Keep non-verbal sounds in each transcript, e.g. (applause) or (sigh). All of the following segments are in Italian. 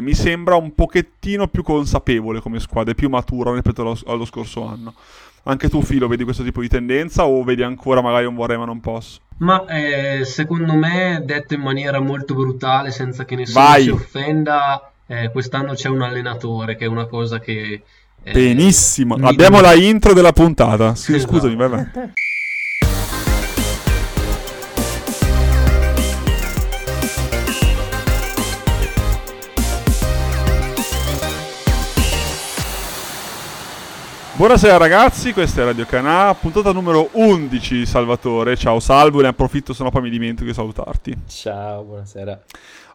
mi sembra un pochettino più consapevole come squadra, più matura rispetto allo, allo scorso anno. Anche tu, Filo, vedi questo tipo di tendenza o vedi ancora magari un vorrei ma non posso? Ma eh, secondo me, detto in maniera molto brutale, senza che nessuno Vai. si offenda, eh, quest'anno c'è un allenatore che è una cosa che... eh, Benissimo, mi- abbiamo la intro della puntata. Sì, Esatto. scusami, vai vai. (laughs) Buonasera ragazzi, questa è Radio Canà, puntata numero 11 Salvatore. Ciao Salvo, ne approfitto se no poi mi dimentico di salutarti. Ciao, buonasera.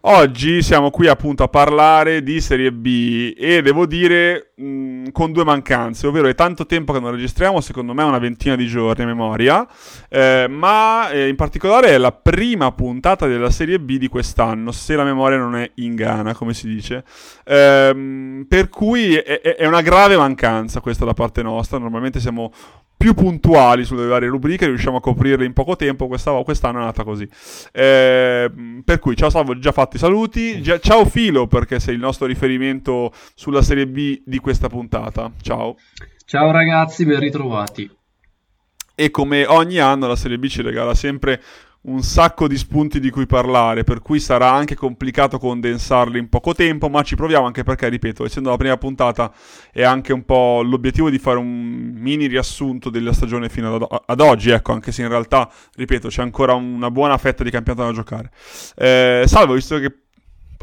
Oggi siamo qui appunto a parlare di Serie B e devo dire mh, con due mancanze, ovvero è tanto tempo che non registriamo, secondo me una ventina di giorni a memoria, eh, ma eh, in particolare è la prima puntata della Serie B di quest'anno, se la memoria non è ingana, come si dice. Ehm, per cui è, è- una grave mancanza questa da parte nostra, normalmente siamo più puntuali sulle varie rubriche, riusciamo a coprirle in poco tempo, questa, quest'anno è andata così. Eh, per cui ciao Salvo, già fatti i saluti. Ciao Filo, perché sei il nostro riferimento sulla Serie B di questa puntata. Ciao. Ciao ragazzi, ben ritrovati. E come ogni anno la Serie B ci regala sempre un sacco di spunti di cui parlare, per cui sarà anche complicato condensarli in poco tempo, ma ci proviamo anche perché, ripeto, essendo la prima puntata è anche un po' l'obiettivo di fare un mini riassunto della stagione fino ad, ad oggi, ecco, anche se in realtà, ripeto, c'è ancora una buona fetta di campionato da giocare. Eh, salvo, visto che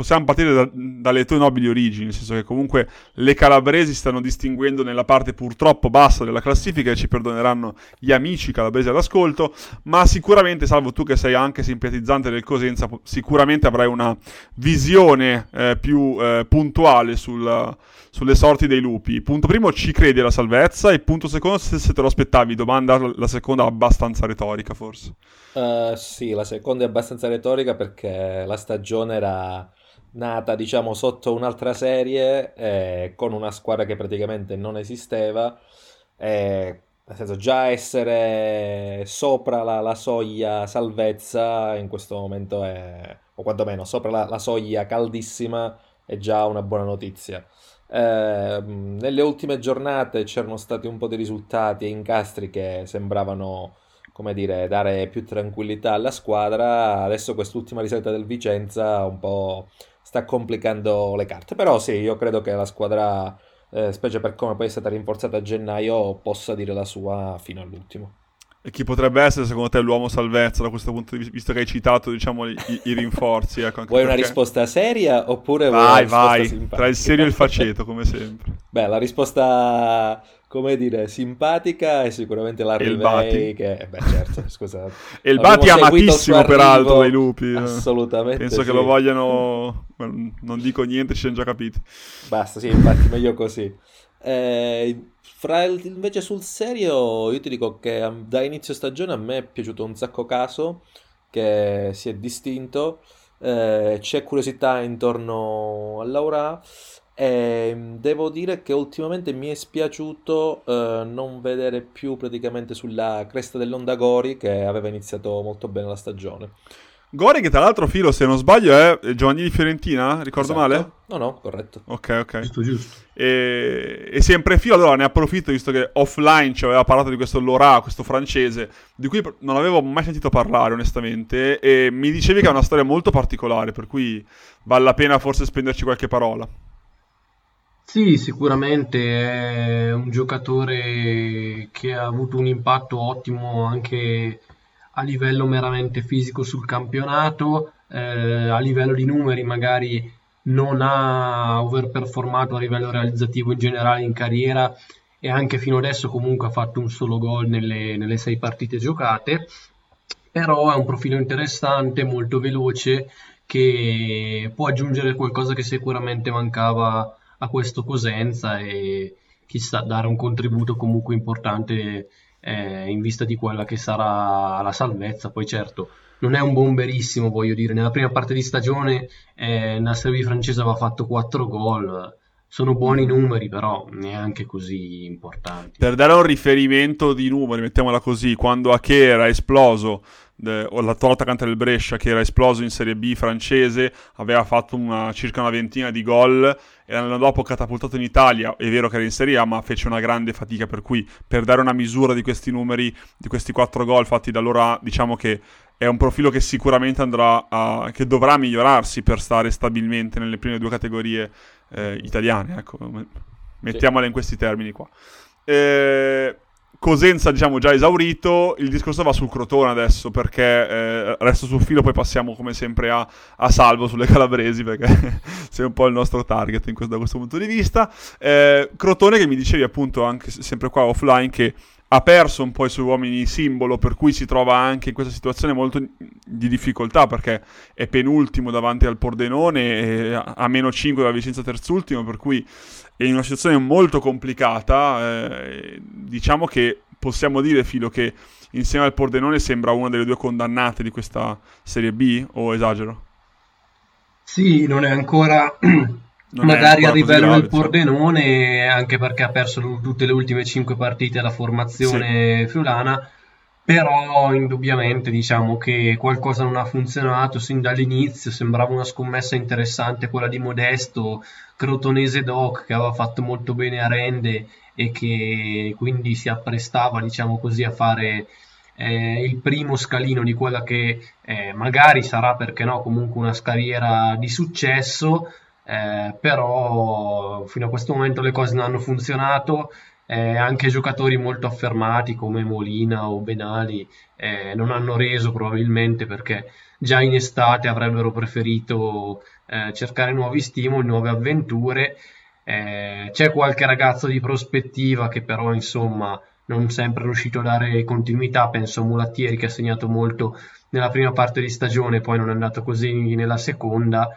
possiamo partire da- dalle tue nobili origini, nel senso che comunque le calabresi stanno distinguendo nella parte purtroppo bassa della classifica e ci perdoneranno gli amici calabresi all'ascolto, ma sicuramente, salvo tu che sei anche simpatizzante del Cosenza, sicuramente avrai una visione eh, più eh, puntuale sul- sulle sorti dei lupi. Punto primo, ci credi alla salvezza? E punto secondo, se, se te lo aspettavi, domanda la seconda abbastanza retorica forse. Eh, sì, la seconda è abbastanza retorica perché la stagione era nata, diciamo, sotto un'altra serie eh, con una squadra che praticamente non esisteva. eh, nel senso, già essere sopra la, la soglia salvezza in questo momento è, o quantomeno sopra la, la soglia caldissima, è già una buona notizia. Eh, nelle ultime giornate c'erano stati un po' di risultati e incastri che sembravano, come dire, dare più tranquillità alla squadra. Adesso quest'ultima risalita del Vicenza un po' sta complicando le carte. Però sì, io credo che la squadra, eh, specie per come poi è stata rinforzata a gennaio, possa dire la sua fino all'ultimo. E chi potrebbe essere secondo te l'uomo salvezza da questo punto di vista, visto che hai citato diciamo, i, i rinforzi? Ecco, Vuoi una perché- risposta seria oppure vuoi una Vai, vai, simpatica? tra il serio e il (laughs) faceto, come sempre. Beh, la risposta, come dire, simpatica è sicuramente la E il Rivei, che, beh, certo, (laughs) scusate. E il Bati è amatissimo peraltro dai lupi. eh. Assolutamente Penso che sì. lo vogliano... Non dico niente, ci siamo già capiti. Basta, sì, infatti, meglio così. Eh, fra il- invece sul serio, io ti dico che da inizio stagione a me è piaciuto un sacco caso, che si è distinto, eh, c'è curiosità intorno a Laura e devo dire che ultimamente mi è spiaciuto eh, non vedere più praticamente sulla cresta dell'onda Gori, che aveva iniziato molto bene la stagione. Gori che tra l'altro, Filo, se non sbaglio, è Giovanni di Fiorentina, ricordo Esatto. male? No, no, corretto. Ok, ok. Giusto, giusto. E, e sempre Filo, allora ne approfitto visto che offline ci aveva parlato di questo Lora, questo francese, di cui non avevo mai sentito parlare onestamente, e mi dicevi che ha una storia molto particolare, per cui vale la pena forse spenderci qualche parola. Sì, sicuramente è un giocatore che ha avuto un impatto ottimo anche a livello meramente fisico sul campionato, eh, a livello di numeri magari non ha overperformato a livello realizzativo in generale in carriera e anche fino adesso comunque ha fatto un solo gol nelle, nelle sei partite giocate, però è un profilo interessante, molto veloce, che può aggiungere qualcosa che sicuramente mancava a questo Cosenza e chissà dare un contributo comunque importante eh, in vista di quella che sarà la salvezza. Poi certo, non è un bomberissimo, voglio dire, nella prima parte di stagione eh, nella Serie francese aveva fatto 4 gol, sono buoni numeri, però neanche così importanti. Per dare un riferimento di numeri, mettiamola così, quando Ake era esploso l'attuale attaccante del Brescia che era esploso in Serie B francese, aveva fatto una, circa una ventina di gol e l'anno dopo catapultato in Italia, è vero che era in Serie A ma fece una grande fatica per cui per dare una misura di questi numeri, di questi quattro gol fatti da allora diciamo che è un profilo che sicuramente andrà a, che dovrà migliorarsi per stare stabilmente nelle prime due categorie eh, italiane, ecco, mettiamola in questi termini qua. Eh, Cosenza, diciamo, già esaurito. Il discorso va sul Crotone adesso, perché eh, resto sul filo, poi passiamo come sempre a, a Salvo sulle calabresi, perché (laughs) sei un po' il nostro target questo, da questo punto di vista. Eh, Crotone che mi dicevi appunto anche sempre qua offline che ha perso un po' i suoi uomini simbolo, per cui si trova anche in questa situazione molto di difficoltà, perché è penultimo davanti al Pordenone, a meno 5 dalla Vicenza terzultimo, per cui è in una situazione molto complicata. Eh, diciamo che possiamo dire, Filo, che insieme al Pordenone sembra una delle due condannate di questa Serie B, o esagero? Sì, non è ancora (clears throat) non magari è a livello grave, del cioè. Pordenone, anche perché ha perso tutte le ultime cinque partite alla formazione sì. friulana però indubbiamente diciamo che qualcosa non ha funzionato sin dall'inizio, sembrava una scommessa interessante quella di Modesto, Crotonese Doc che aveva fatto molto bene a Rende e che quindi si apprestava diciamo così a fare eh, il primo scalino di quella che eh, magari sarà perché no comunque una carriera di successo eh, però fino a questo momento le cose non hanno funzionato eh, anche giocatori molto affermati come Molina o Benali eh, non hanno reso probabilmente perché già in estate avrebbero preferito eh, cercare nuovi stimoli, nuove avventure. Eh, c'è qualche ragazzo di prospettiva che però insomma non sempre è riuscito a dare continuità, penso a Mulattieri che ha segnato molto nella prima parte di stagione, poi non è andato così nella seconda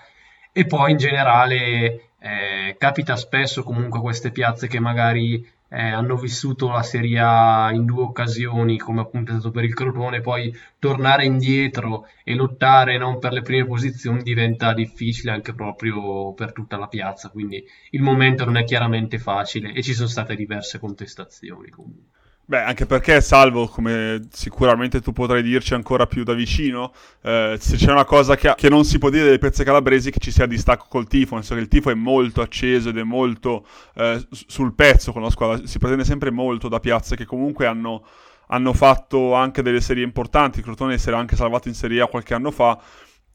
e poi in generale eh, capita spesso comunque queste piazze che magari eh, hanno vissuto la Serie A in due occasioni, come appunto è stato per il Crotone, poi tornare indietro e lottare non per le prime posizioni diventa difficile anche proprio per tutta la piazza, quindi il momento non è chiaramente facile e ci sono state diverse contestazioni comunque. Beh, anche perché, salvo, come sicuramente tu potrai dirci ancora più da vicino, eh, se c'è una cosa che, che, non si può dire delle pezze calabresi, che ci sia distacco col tifo, nel senso che il tifo è molto acceso ed è molto eh, sul pezzo con la squadra, si pretende sempre molto da piazze che comunque hanno, hanno fatto anche delle serie importanti, Crotone si era anche salvato in Serie A qualche anno fa,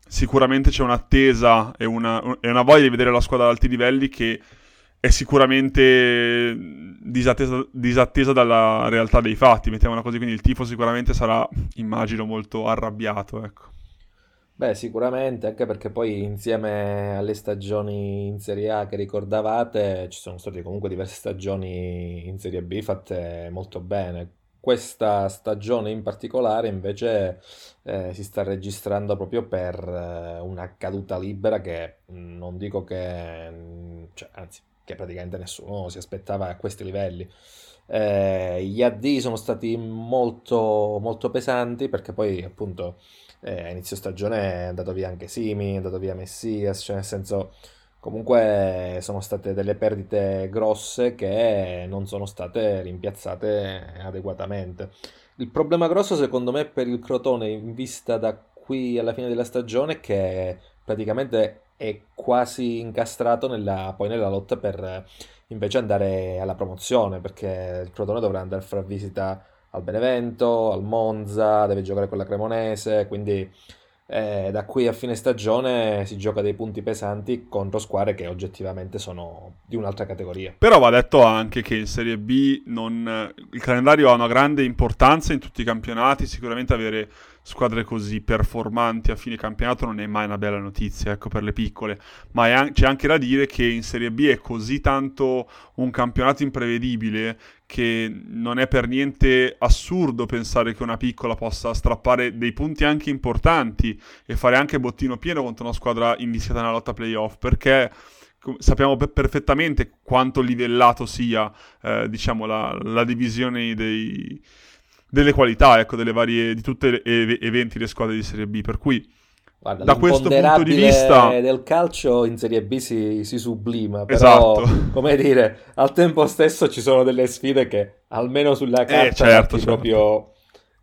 sicuramente c'è un'attesa e una, e una voglia di vedere la squadra ad alti livelli che è sicuramente disattesa, disattesa, dalla realtà dei fatti, mettiamola così, quindi il tifo sicuramente sarà, immagino, molto arrabbiato, ecco. Beh, sicuramente, anche perché poi insieme alle stagioni in Serie A che ricordavate, ci sono state comunque diverse stagioni in Serie B fatte molto bene. Questa stagione in particolare invece eh, si sta registrando proprio per eh, una caduta libera che non dico che, cioè, anzi, che praticamente nessuno si aspettava a questi livelli. Eh, gli AD sono stati molto, molto pesanti perché poi appunto eh, a inizio stagione è andato via anche Simi, è andato via Messias, cioè nel senso comunque sono state delle perdite grosse che non sono state rimpiazzate adeguatamente. Il problema grosso secondo me per il Crotone in vista da qui alla fine della stagione è che praticamente è quasi incastrato nella, poi nella lotta per invece andare alla promozione, perché il Crotone dovrà andare a fare visita al Benevento, al Monza, deve giocare con la Cremonese, quindi eh, da qui a fine stagione si gioca dei punti pesanti contro squadre che oggettivamente sono di un'altra categoria. Però va detto anche che in Serie B non... il calendario ha una grande importanza in tutti i campionati, sicuramente avere squadre così performanti a fine campionato non è mai una bella notizia, ecco, per le piccole. Ma an- c'è anche da dire che in Serie B è così tanto un campionato imprevedibile che non è per niente assurdo pensare che una piccola possa strappare dei punti anche importanti e fare anche bottino pieno contro una squadra invischiata nella lotta playoff, perché sappiamo pe- perfettamente quanto livellato sia, eh, diciamo, la, la divisione dei delle qualità, ecco, delle varie, di tutti gli ev- eventi delle squadre di Serie B, per cui Guarda, da questo punto di vista del calcio in Serie B si, si sublima, però esatto. (laughs) come dire, al tempo stesso ci sono delle sfide che almeno sulla eh, carta eh, certo, certo. proprio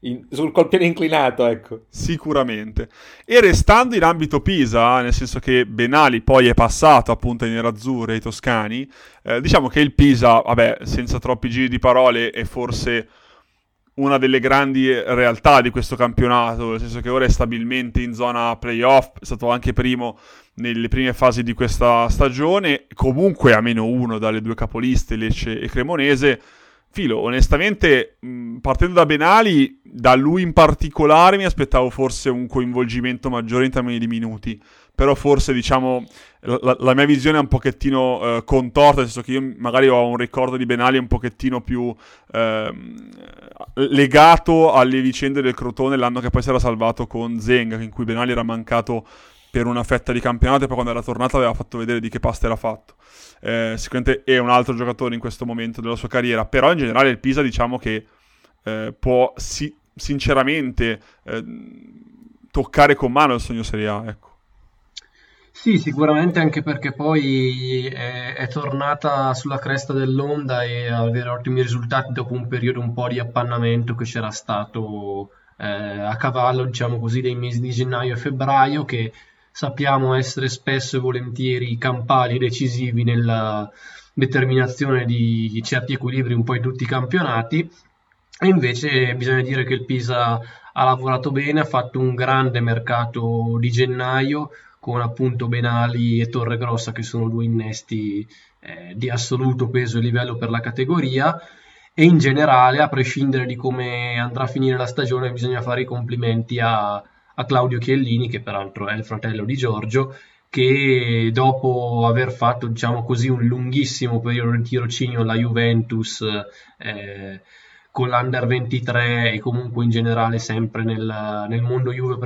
in, sul colpiere inclinato, ecco. Sicuramente. E restando in ambito Pisa, nel senso che Benali poi è passato appunto ai nerazzurri, ai toscani, eh, diciamo che il Pisa, vabbè, senza troppi giri di parole, è forse una delle grandi realtà di questo campionato, nel senso che ora è stabilmente in zona playoff, è stato anche primo nelle prime fasi di questa stagione, comunque a meno uno dalle due capoliste, Lecce e Cremonese, Filo, onestamente, partendo da Benali, da lui in particolare mi aspettavo forse un coinvolgimento maggiore in termini di minuti. Però forse, diciamo, la, la mia visione è un pochettino eh, contorta, nel senso che io magari ho un ricordo di Benali un pochettino più eh, legato alle vicende del Crotone l'anno che poi si era salvato con Zenga, in cui Benali era mancato per una fetta di campionato e poi quando era tornato aveva fatto vedere di che pasta era fatto eh, sicuramente è un altro giocatore in questo momento della sua carriera, però in generale il Pisa diciamo che eh, può si- sinceramente eh, toccare con mano il sogno Serie A, ecco. Sì, sicuramente anche perché poi è, è, tornata sulla cresta dell'onda e avere ottimi risultati dopo un periodo un po' di appannamento che c'era stato eh, a cavallo, diciamo così, dei mesi di gennaio e febbraio, che sappiamo essere spesso e volentieri campali decisivi nella determinazione di certi equilibri un po' in tutti i campionati. E invece bisogna dire che il Pisa ha lavorato bene, ha fatto un grande mercato di gennaio con appunto Benali e Torregrossa che sono due innesti eh, di assoluto peso e livello per la categoria. E in generale a prescindere di come andrà a finire la stagione bisogna fare i complimenti a, a Claudio Chiellini, che peraltro è il fratello di Giorgio, che dopo aver fatto diciamo così un lunghissimo periodo di tirocinio alla Juventus eh, con l'Under 23 e comunque in generale sempre nel, nel mondo Juve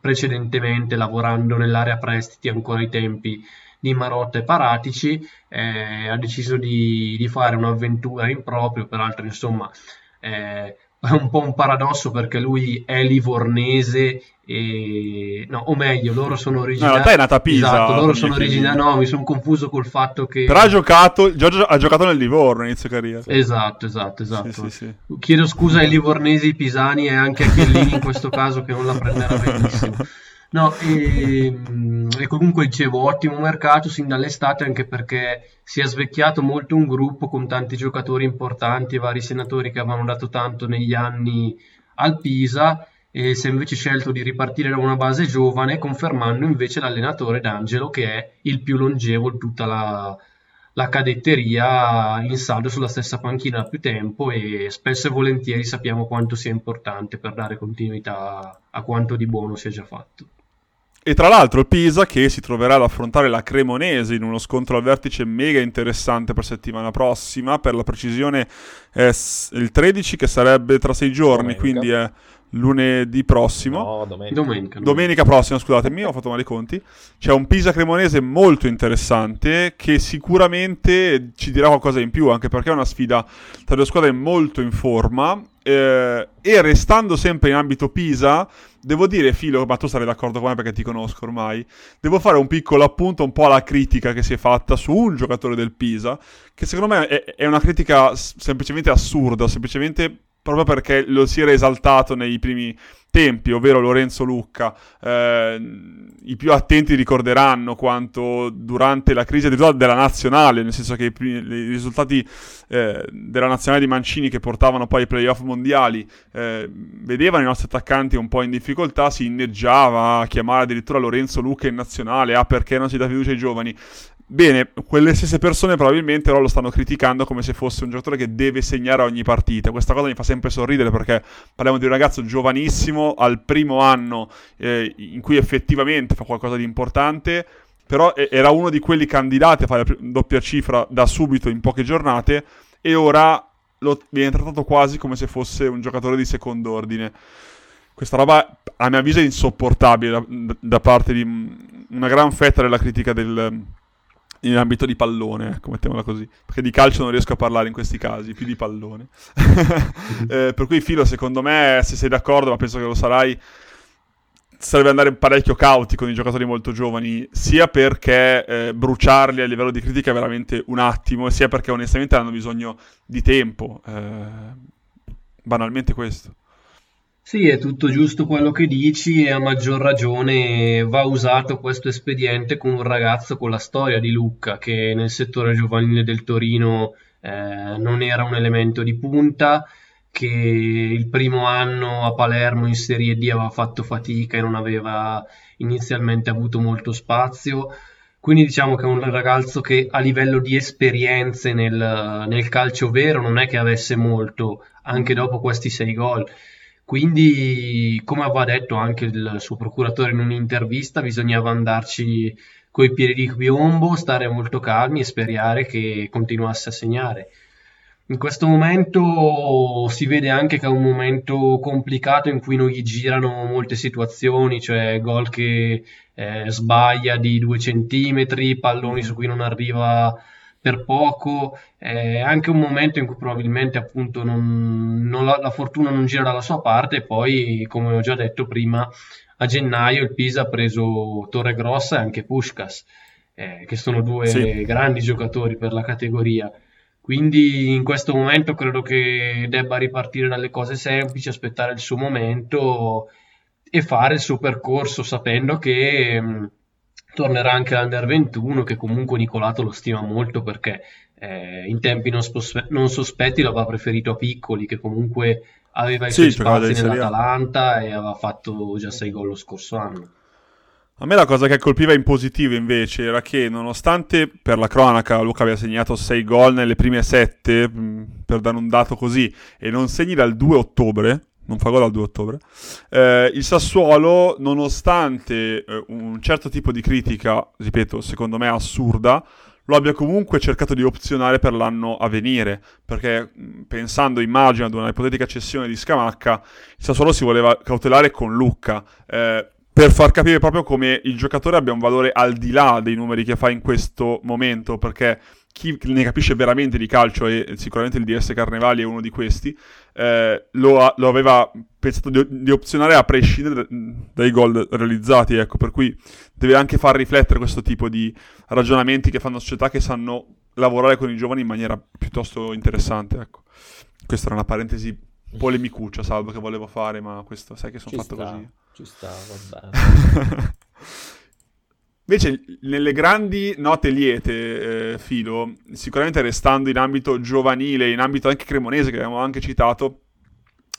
precedentemente lavorando nell'area prestiti ancora ai tempi di Marotta e Paratici eh, ha deciso di, di, fare un'avventura in proprio peraltro insomma eh, è un po' un paradosso perché lui è livornese e... no, o meglio, loro sono originari. No, in realtà è nata a Pisa. Esatto, loro sono originari. No, mi sono confuso col fatto che. Però ha giocato, Giorgio ha giocato nel Livorno inizio carriera. Esatto, esatto, esatto. Sì, sì, sì. Chiedo scusa ai livornesi, pisani e anche a Chiellini in questo caso che non la prenderà benissimo. (laughs) No, e, e, comunque dicevo, ottimo mercato sin dall'estate anche perché si è svecchiato molto un gruppo con tanti giocatori importanti e vari senatori che avevano dato tanto negli anni al Pisa e si è invece scelto di ripartire da una base giovane confermando invece l'allenatore D'Angelo che è il più longevo di tutta la, la cadetteria in saldo sulla stessa panchina da più tempo e spesso e volentieri sappiamo quanto sia importante per dare continuità a quanto di buono si è già fatto. E tra l'altro il Pisa che si troverà ad affrontare la Cremonese in uno scontro al vertice mega interessante per settimana prossima, per la precisione è il 13 che sarebbe tra sei giorni, Domenica. quindi è lunedì prossimo. No, domenica. Domenica, domenica prossima, scusatemi, ho fatto male i conti. C'è un Pisa Cremonese molto interessante che sicuramente ci dirà qualcosa in più, anche perché è una sfida tra due squadre molto in forma. Eh, e restando sempre in ambito Pisa, devo dire, Filo, ma tu sarai d'accordo con me perché ti conosco ormai, devo fare un piccolo appunto un po' alla critica che si è fatta su un giocatore del Pisa, che secondo me è, è una critica semplicemente assurda, semplicemente proprio perché lo si era esaltato nei primi tempi, ovvero Lorenzo Lucca. Eh, I più attenti ricorderanno quanto durante la crisi della nazionale, nel senso che i, primi, i risultati eh, della nazionale di Mancini che portavano poi ai playoff mondiali eh, vedevano i nostri attaccanti un po' in difficoltà, si inneggiava a chiamare addirittura Lorenzo Lucca in nazionale, ah perché non si dà fiducia ai giovani. Bene, quelle stesse persone probabilmente ora lo stanno criticando come se fosse un giocatore che deve segnare ogni partita. Questa cosa mi fa sempre sorridere perché parliamo di un ragazzo giovanissimo al primo anno eh, in cui effettivamente fa qualcosa di importante, però era uno di quelli candidati a fare doppia cifra da subito in poche giornate e ora lo viene trattato quasi come se fosse un giocatore di secondo ordine. Questa roba, a mio avviso, è insopportabile da, da parte di una gran fetta della critica del in ambito di pallone, ecco, mettiamola così. Perché di calcio non riesco a parlare in questi casi, più di pallone. (laughs) eh, per cui Filo, secondo me, se sei d'accordo, ma penso che lo sarai, sarebbe andare parecchio cauti con i giocatori molto giovani, sia perché eh, bruciarli a livello di critica è veramente un attimo, sia perché onestamente hanno bisogno di tempo. Eh, banalmente questo. Sì, è tutto giusto quello che dici e a maggior ragione va usato questo espediente con un ragazzo con la storia di Lucca che nel settore giovanile del Torino eh, non era un elemento di punta, che il primo anno a Palermo in Serie D aveva fatto fatica e non aveva inizialmente avuto molto spazio. Quindi diciamo che è un ragazzo che a livello di esperienze nel, nel calcio vero non è che avesse molto, anche dopo questi sei gol quindi, come aveva detto anche il suo procuratore in un'intervista, bisognava andarci coi piedi di piombo, stare molto calmi e sperare che continuasse a segnare. In questo momento si vede anche che è un momento complicato in cui non gli girano molte situazioni, cioè gol che eh, sbaglia di due centimetri, palloni su cui non arriva per poco, è anche un momento in cui probabilmente appunto non, non la, la, fortuna non gira dalla sua parte e poi come ho già detto prima a gennaio il Pisa ha preso Torre Grossa e anche Puskas eh, che sono due sì. grandi giocatori per la categoria quindi in questo momento credo che debba ripartire dalle cose semplici aspettare il suo momento e fare il suo percorso sapendo che mh, tornerà anche l'Under 21 che comunque Nicolato lo stima molto perché eh, in tempi non, spospe- non, sospetti l'aveva preferito a Piccoli che comunque aveva i sì, suoi spazi nell'Atalanta e aveva fatto già 6 gol lo scorso anno. A me la cosa che colpiva in positivo invece era che nonostante per la cronaca Luca abbia segnato 6 gol nelle prime 7, mm, per dare un dato così, e non segni dal 2 ottobre, non fa gol al 2 ottobre. Eh, il Sassuolo, nonostante eh, un certo tipo di critica, ripeto, secondo me assurda, lo abbia comunque cercato di opzionare per l'anno a venire, perché pensando, immagino, ad una ipotetica cessione di Scamacca, il Sassuolo si voleva cautelare con Lucca. Eh, per far capire proprio come il giocatore abbia un valore al di là dei numeri che fa in questo momento, perché chi ne capisce veramente di calcio, e sicuramente il DS Carnevali è uno di questi, eh, lo, lo, aveva pensato di, di, opzionare a prescindere dai gol realizzati, ecco, per cui deve anche far riflettere questo tipo di ragionamenti che fanno società che sanno lavorare con i giovani in maniera piuttosto interessante, ecco. Questa era una parentesi polemicuccia, salvo che volevo fare, ma questo sai che sono ci fatto sta, così. Ci sta, va bene. (laughs) Invece, nelle grandi note liete, eh, Filo, sicuramente restando in ambito giovanile, in ambito anche cremonese, che abbiamo anche citato,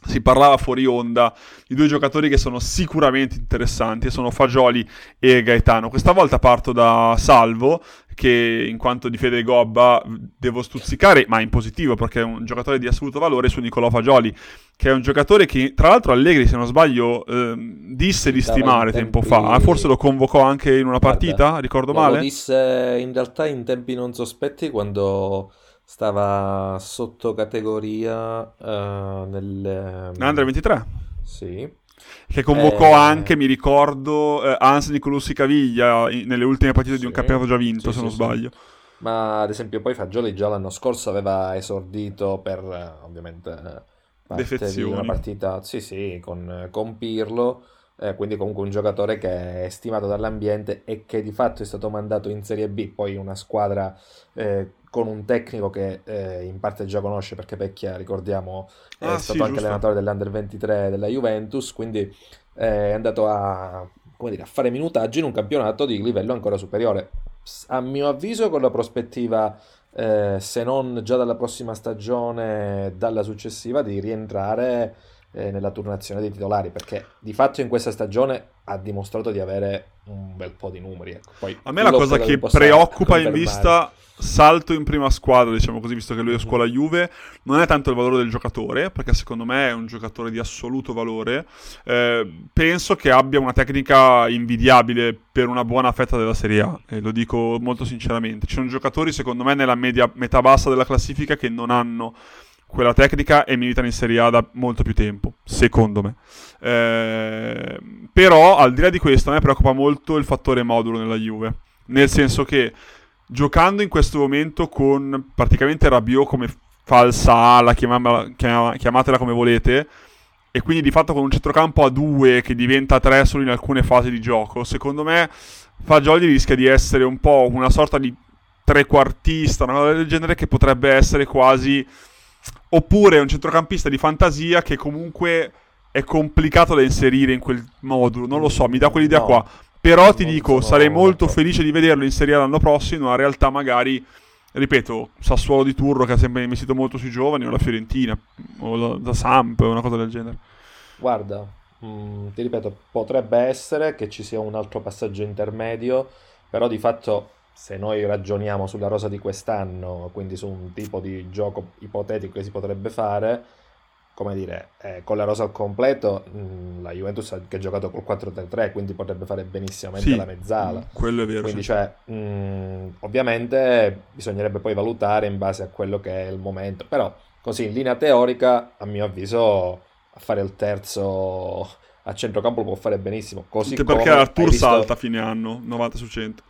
si parlava fuori onda di due giocatori che sono sicuramente interessanti, sono Fagioli e Gaetano. Questa volta parto da Salvo, che in quanto di fede gobba devo stuzzicare, ma in positivo perché è un giocatore di assoluto valore su Nicolò Fagioli, che è un giocatore che tra l'altro Allegri, se non sbaglio, eh, disse di stimare tempo fa, forse lo convocò anche in una partita, Guarda, ricordo male? Lo disse in realtà in tempi non sospetti quando stava sotto categoria uh, nel... Under 23? Sì che convocò eh... anche, mi ricordo, eh, Hans Nicolussi Caviglia in, nelle ultime partite sì, di un campionato già vinto, sì, se non sbaglio. Ma ad esempio poi Fagioli già l'anno scorso aveva esordito per eh, ovviamente parte di una partita, sì sì, con, con Pirlo, eh, quindi comunque un giocatore che è stimato dall'ambiente e che di fatto è stato mandato in Serie B, poi una squadra eh, con un tecnico che eh, in parte già conosce perché Pecchia, ricordiamo, ah, è stato sì, anche giusto. allenatore dell'Under 23 della Juventus, quindi eh, è andato a, dire, a, fare minutaggi in un campionato di livello ancora superiore. A mio avviso con la prospettiva, eh, se non già dalla prossima stagione, dalla successiva, di rientrare eh, nella turnazione dei titolari, perché di fatto in questa stagione ha dimostrato di avere un bel po' di numeri. Ecco. Poi, a me la cosa che preoccupa in vista salto in prima squadra, diciamo così, visto che lui è scuola Juve, non è tanto il valore del giocatore, perché secondo me è un giocatore di assoluto valore. Eh, penso che abbia una tecnica invidiabile per una buona fetta della Serie A, e lo dico molto sinceramente. Ci sono giocatori, secondo me, nella media, metà bassa della classifica che non hanno quella tecnica e militano in Serie A da molto più tempo, secondo me. Eh, però, al di là di questo, a me preoccupa molto il fattore modulo nella Juve, nel senso che giocando in questo momento con praticamente Rabiot come falsa ala, chiamatela come volete, e quindi di fatto con un centrocampo a due che diventa tre solo in alcune fasi di gioco, secondo me Fagioli rischia di essere un po' una sorta di trequartista, una cosa del genere che potrebbe essere quasi... oppure un centrocampista di fantasia che comunque è complicato da inserire in quel modulo, non lo so, mi dà quell'idea No, qua. Però ti non dico, sarei molto d'accordo. felice di vederlo in Serie A l'anno prossimo, una realtà magari, ripeto, Sassuolo di Turro che ha sempre investito molto sui giovani, o la Fiorentina, o da, da Samp, una cosa del genere. Guarda, mm, ti ripeto, potrebbe essere che ci sia un altro passaggio intermedio, però di fatto se noi ragioniamo sulla rosa di quest'anno, quindi su un tipo di gioco ipotetico che si potrebbe fare, come dire, eh, con la rosa al completo, mm, la Juventus ha che ha giocato col 4-3-3, quindi potrebbe fare benissimamente Sì, la mezzala. quello è vero. Quindi, sì. cioè, mh, ovviamente bisognerebbe poi valutare in base a quello che è il momento. Però, così in linea teorica, a mio avviso, a fare il terzo a centrocampo lo può fare benissimo. Così Anche perché Artur visto- salta a fine anno, 90 su 100.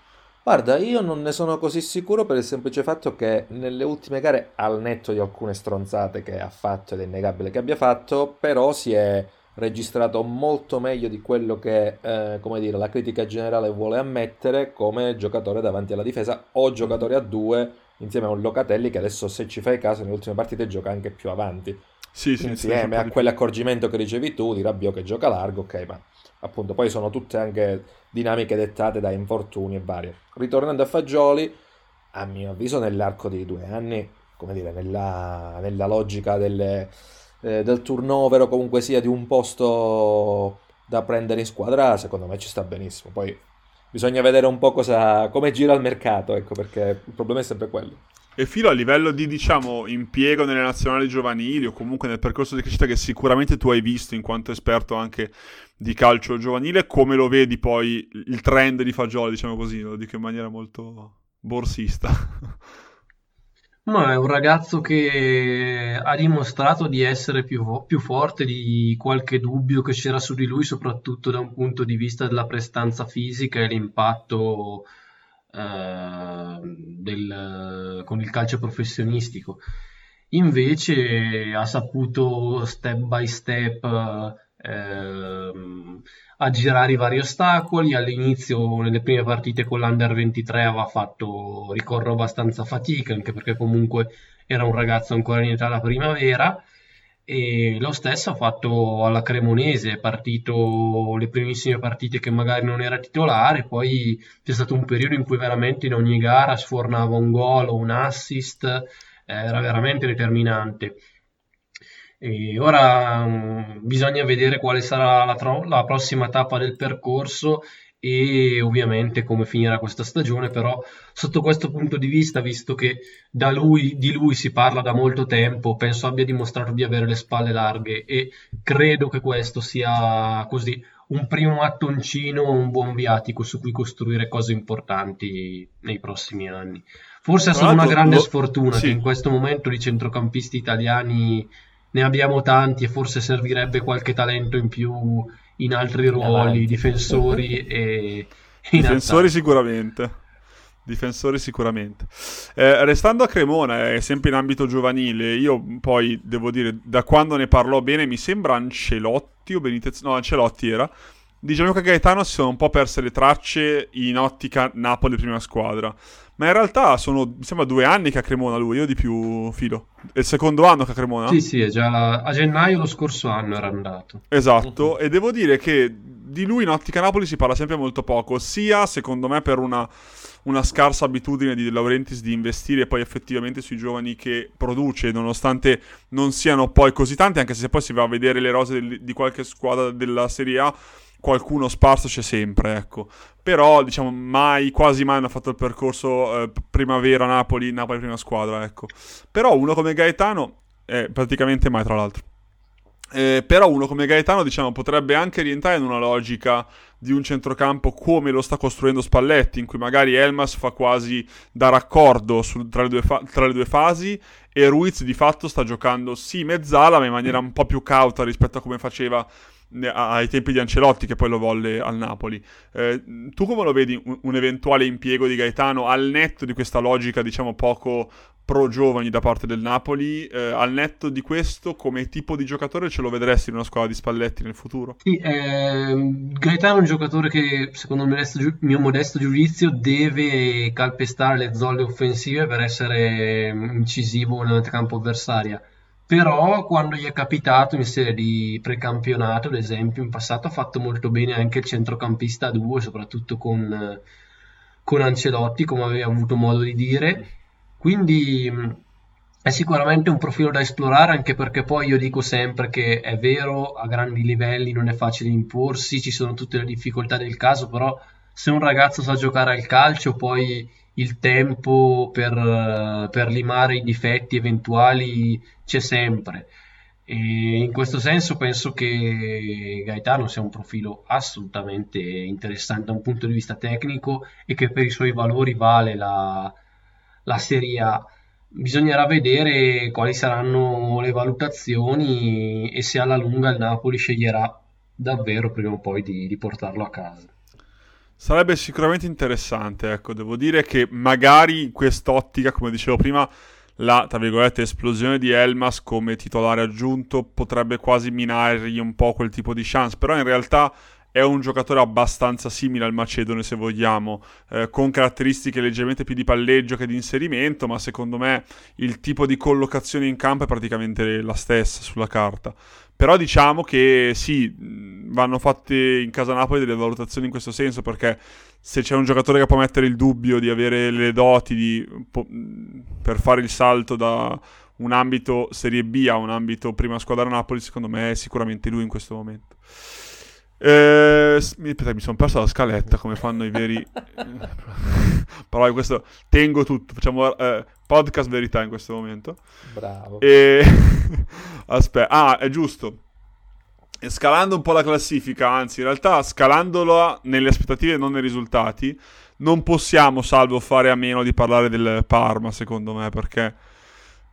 Guarda, io non ne sono così sicuro per il semplice fatto che nelle ultime gare, al netto di alcune stronzate che ha fatto ed è innegabile che abbia fatto, però si è registrato molto meglio di quello che, eh, come dire, la critica generale vuole ammettere come giocatore davanti alla difesa o giocatore a due insieme a un Locatelli che adesso, se ci fai caso, nelle ultime partite gioca anche più avanti. Sì, sì, sì, Insieme sempre a quell'accorgimento che dicevi tu di Rabiot che gioca largo, ok, ma appunto poi sono tutte anche dinamiche dettate da infortuni e varie. Ritornando a Fagioli, a mio avviso nell'arco di due anni, come dire, nella, nella logica delle, eh, del turnover o comunque sia di un posto da prendere in squadra, secondo me ci sta benissimo. Poi bisogna vedere un po' cosa, come gira il mercato, ecco, perché il problema è sempre quello. E filo a livello di, diciamo, impiego nelle nazionali giovanili o comunque nel percorso di crescita che sicuramente tu hai visto in quanto esperto anche di calcio giovanile, come lo vedi poi il trend di Fagioli, diciamo così, lo dico in maniera molto borsista. (laughs) Ma è un ragazzo che ha dimostrato di essere più, più forte di qualche dubbio che c'era su di lui, soprattutto da un punto di vista della prestanza fisica e l'impatto eh, del- con il calcio professionistico. Invece ha saputo step by step ehm, aggirare i vari ostacoli. All'inizio, nelle prime partite con l'Under 23, aveva fatto ricorro abbastanza fatica, anche perché comunque era un ragazzo ancora in età da primavera. E lo stesso ha fatto alla Cremonese, è partito le primissime partite che magari non era titolare, poi c'è stato un periodo in cui veramente in ogni gara sfornava un gol o un assist, era veramente determinante. E ora mh, bisogna vedere quale sarà la, la prossima tappa del percorso e ovviamente come finirà questa stagione, però sotto questo punto di vista, visto che da lui, di lui si parla da molto tempo, penso abbia dimostrato di avere le spalle larghe e credo che questo sia così un primo mattoncino, un buon viatico su cui costruire cose importanti nei prossimi anni. Forse è solo una grande lo- sfortuna sì. che in questo momento di centrocampisti italiani ne abbiamo tanti e forse servirebbe qualche talento in più in altri ruoli, difensori (laughs) e in Difensori attacco. sicuramente. Difensori sicuramente. Eh, restando a Cremona, è sempre in ambito giovanile, io poi devo dire, da quando ne parlò bene, mi sembra Ancelotti o Benitez, no Ancelotti era, di Gianluca Gaetano si sono un po' perse le tracce in ottica Napoli prima squadra. Ma in realtà sono, mi sembra, due anni che a Cremona lui, io di più filo. È il secondo anno che a Cremona? Sì, sì, è già la- a gennaio lo scorso anno era andato. Esatto, Mhm. e devo dire che di lui in Ottica Napoli si parla sempre molto poco, sia secondo me per una, una scarsa abitudine di De Laurentiis di investire poi effettivamente sui giovani che produce, nonostante non siano poi così tanti, anche se poi si va a vedere le rose del- di qualche squadra della Serie A, qualcuno sparso c'è sempre, ecco. Però, diciamo, mai, quasi mai hanno fatto il percorso eh, primavera-Napoli, Napoli prima squadra, ecco. Però uno come Gaetano, eh, praticamente mai tra l'altro. Eh, però uno come Gaetano, diciamo, potrebbe anche rientrare in una logica di un centrocampo come lo sta costruendo Spalletti, in cui magari Elmas fa quasi da raccordo su- tra, le due fa- tra le due fasi e Ruiz di fatto sta giocando sì mezzala, ma in maniera un po' più cauta rispetto a come faceva ai tempi di Ancelotti, che poi lo volle al Napoli. Eh, tu come lo vedi un, un eventuale impiego di Gaetano al netto di questa logica, diciamo, poco pro giovani da parte del Napoli. eh, al netto di questo, come tipo di giocatore ce lo vedresti in una squadra di Spalletti nel futuro? Sì, ehm, Gaetano è un giocatore che, secondo il mio mio modesto giudizio, deve calpestare le zolle offensive per essere incisivo nell'antecampo avversaria. Però quando gli è capitato in serie di precampionato, ad esempio, in passato ha fatto molto bene anche il centrocampista a due, soprattutto con, con Ancelotti, come aveva avuto modo di dire. Quindi è sicuramente un profilo da esplorare, anche perché poi io dico sempre che è vero, a grandi livelli non è facile imporsi, ci sono tutte le difficoltà del caso, però se un ragazzo sa giocare al calcio, poi il tempo per, per limare i difetti eventuali c'è sempre. E in questo senso penso che Gaetano sia un profilo assolutamente interessante da un punto di vista tecnico e che per i suoi valori vale la, la Serie A. Bisognerà vedere quali saranno le valutazioni e se alla lunga il Napoli sceglierà davvero prima o poi di, di portarlo a casa. Sarebbe sicuramente interessante, ecco, devo dire che magari in quest'ottica, come dicevo prima, la, tra virgolette, esplosione di Elmas come titolare aggiunto potrebbe quasi minargli un po' quel tipo di chance, però in realtà è un giocatore abbastanza simile al Macedone se vogliamo, eh, con caratteristiche leggermente più di palleggio che di inserimento, ma secondo me il tipo di collocazione in campo è praticamente la stessa sulla carta. Però diciamo che sì, vanno fatte in casa Napoli delle valutazioni in questo senso, perché se c'è un giocatore che può mettere il dubbio di avere le doti di, po- per fare il salto da un ambito Serie B a un ambito prima squadra Napoli, secondo me è sicuramente lui in questo momento. Eh, mi, sono perso la scaletta come fanno i veri. (laughs) Però in questo tengo tutto. Facciamo eh, podcast verità in questo momento. Bravo. E... (laughs) Aspetta, ah, è giusto. E scalando un po' la classifica, anzi, in realtà scalandola nelle aspettative e non nei risultati, non possiamo, salvo, fare a meno di parlare del Parma, secondo me, perché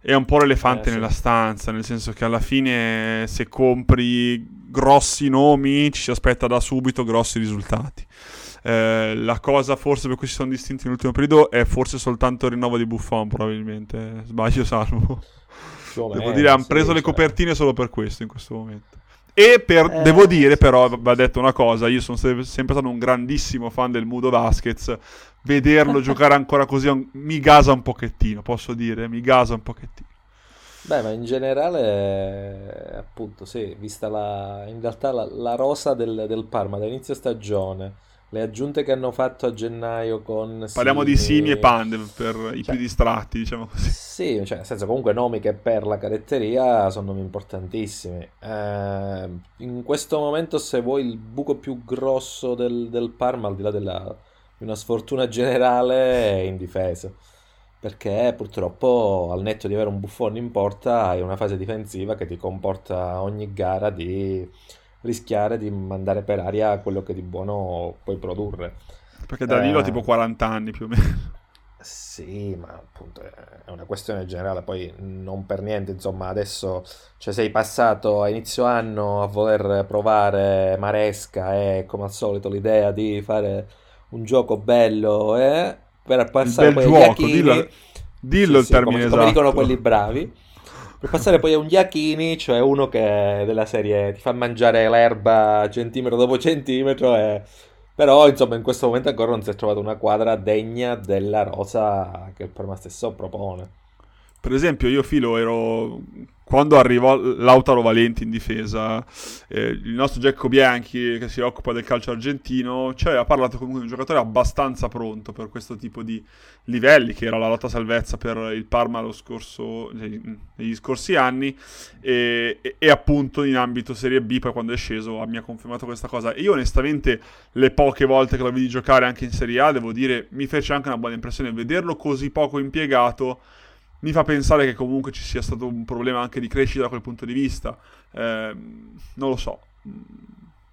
è un po' l'elefante eh, sì. nella stanza, nel senso che alla fine se compri grossi nomi ci si aspetta da subito grossi risultati. Eh, la cosa forse per cui si sono distinti nell'ultimo periodo è forse soltanto il rinnovo di Buffon, probabilmente. Sbaglio, salvo. Devo dire, hanno preso sì, le cioè. copertine solo per questo in questo momento. E per, eh, devo dire, però, va detto una cosa: io sono sempre stato un grandissimo fan del Mudo Vasquez vederlo giocare ancora così mi gasa un pochettino, posso dire, mi gasa un pochettino. Beh, ma in generale, appunto, sì, vista la, in realtà la, la rosa del, del, Parma da inizio stagione, le aggiunte che hanno fatto a gennaio con... Parliamo Simi, di Simi e Pande per cioè, i più distratti, diciamo così. Sì, cioè, nel senso comunque nomi che per la caretteria sono nomi importantissimi. Eh, in questo momento, se vuoi, il buco più grosso del, del Parma, al di là della una sfortuna generale in difesa. Perché purtroppo al netto di avere un buffone in porta hai una fase difensiva che ti comporta ogni gara di rischiare di mandare per aria quello che di buono puoi produrre. Perché Danilo eh, ha tipo 40 anni più o meno. Sì, ma appunto è una questione generale, poi non per niente, insomma, adesso cioè, sei passato a inizio anno a voler provare Maresca e come al solito l'idea di fare un gioco bello eh, per passare poi gioco, Iachini, dillo, dillo sì, il sì, termine come, esatto. come dicono quelli bravi per passare poi a un Iachini cioè uno che della serie ti fa mangiare l'erba centimetro dopo centimetro e... però insomma in questo momento ancora non si è trovata una quadra degna della rosa che il Parma stesso propone per esempio io Filo ero quando arrivò Lautaro Valenti in difesa, eh, il nostro Giacco Bianchi che si occupa del calcio argentino, ci aveva parlato comunque di un giocatore abbastanza pronto per questo tipo di livelli, che era la lotta salvezza per il Parma scorso, negli scorsi anni, e, e, e, appunto in ambito Serie B, poi quando è sceso mi ha confermato questa cosa. E io onestamente le poche volte che lo vidi giocare anche in Serie A, devo dire, mi fece anche una buona impressione vederlo così poco impiegato mi fa pensare che comunque ci sia stato un problema anche di crescita da quel punto di vista. Eh, non lo so.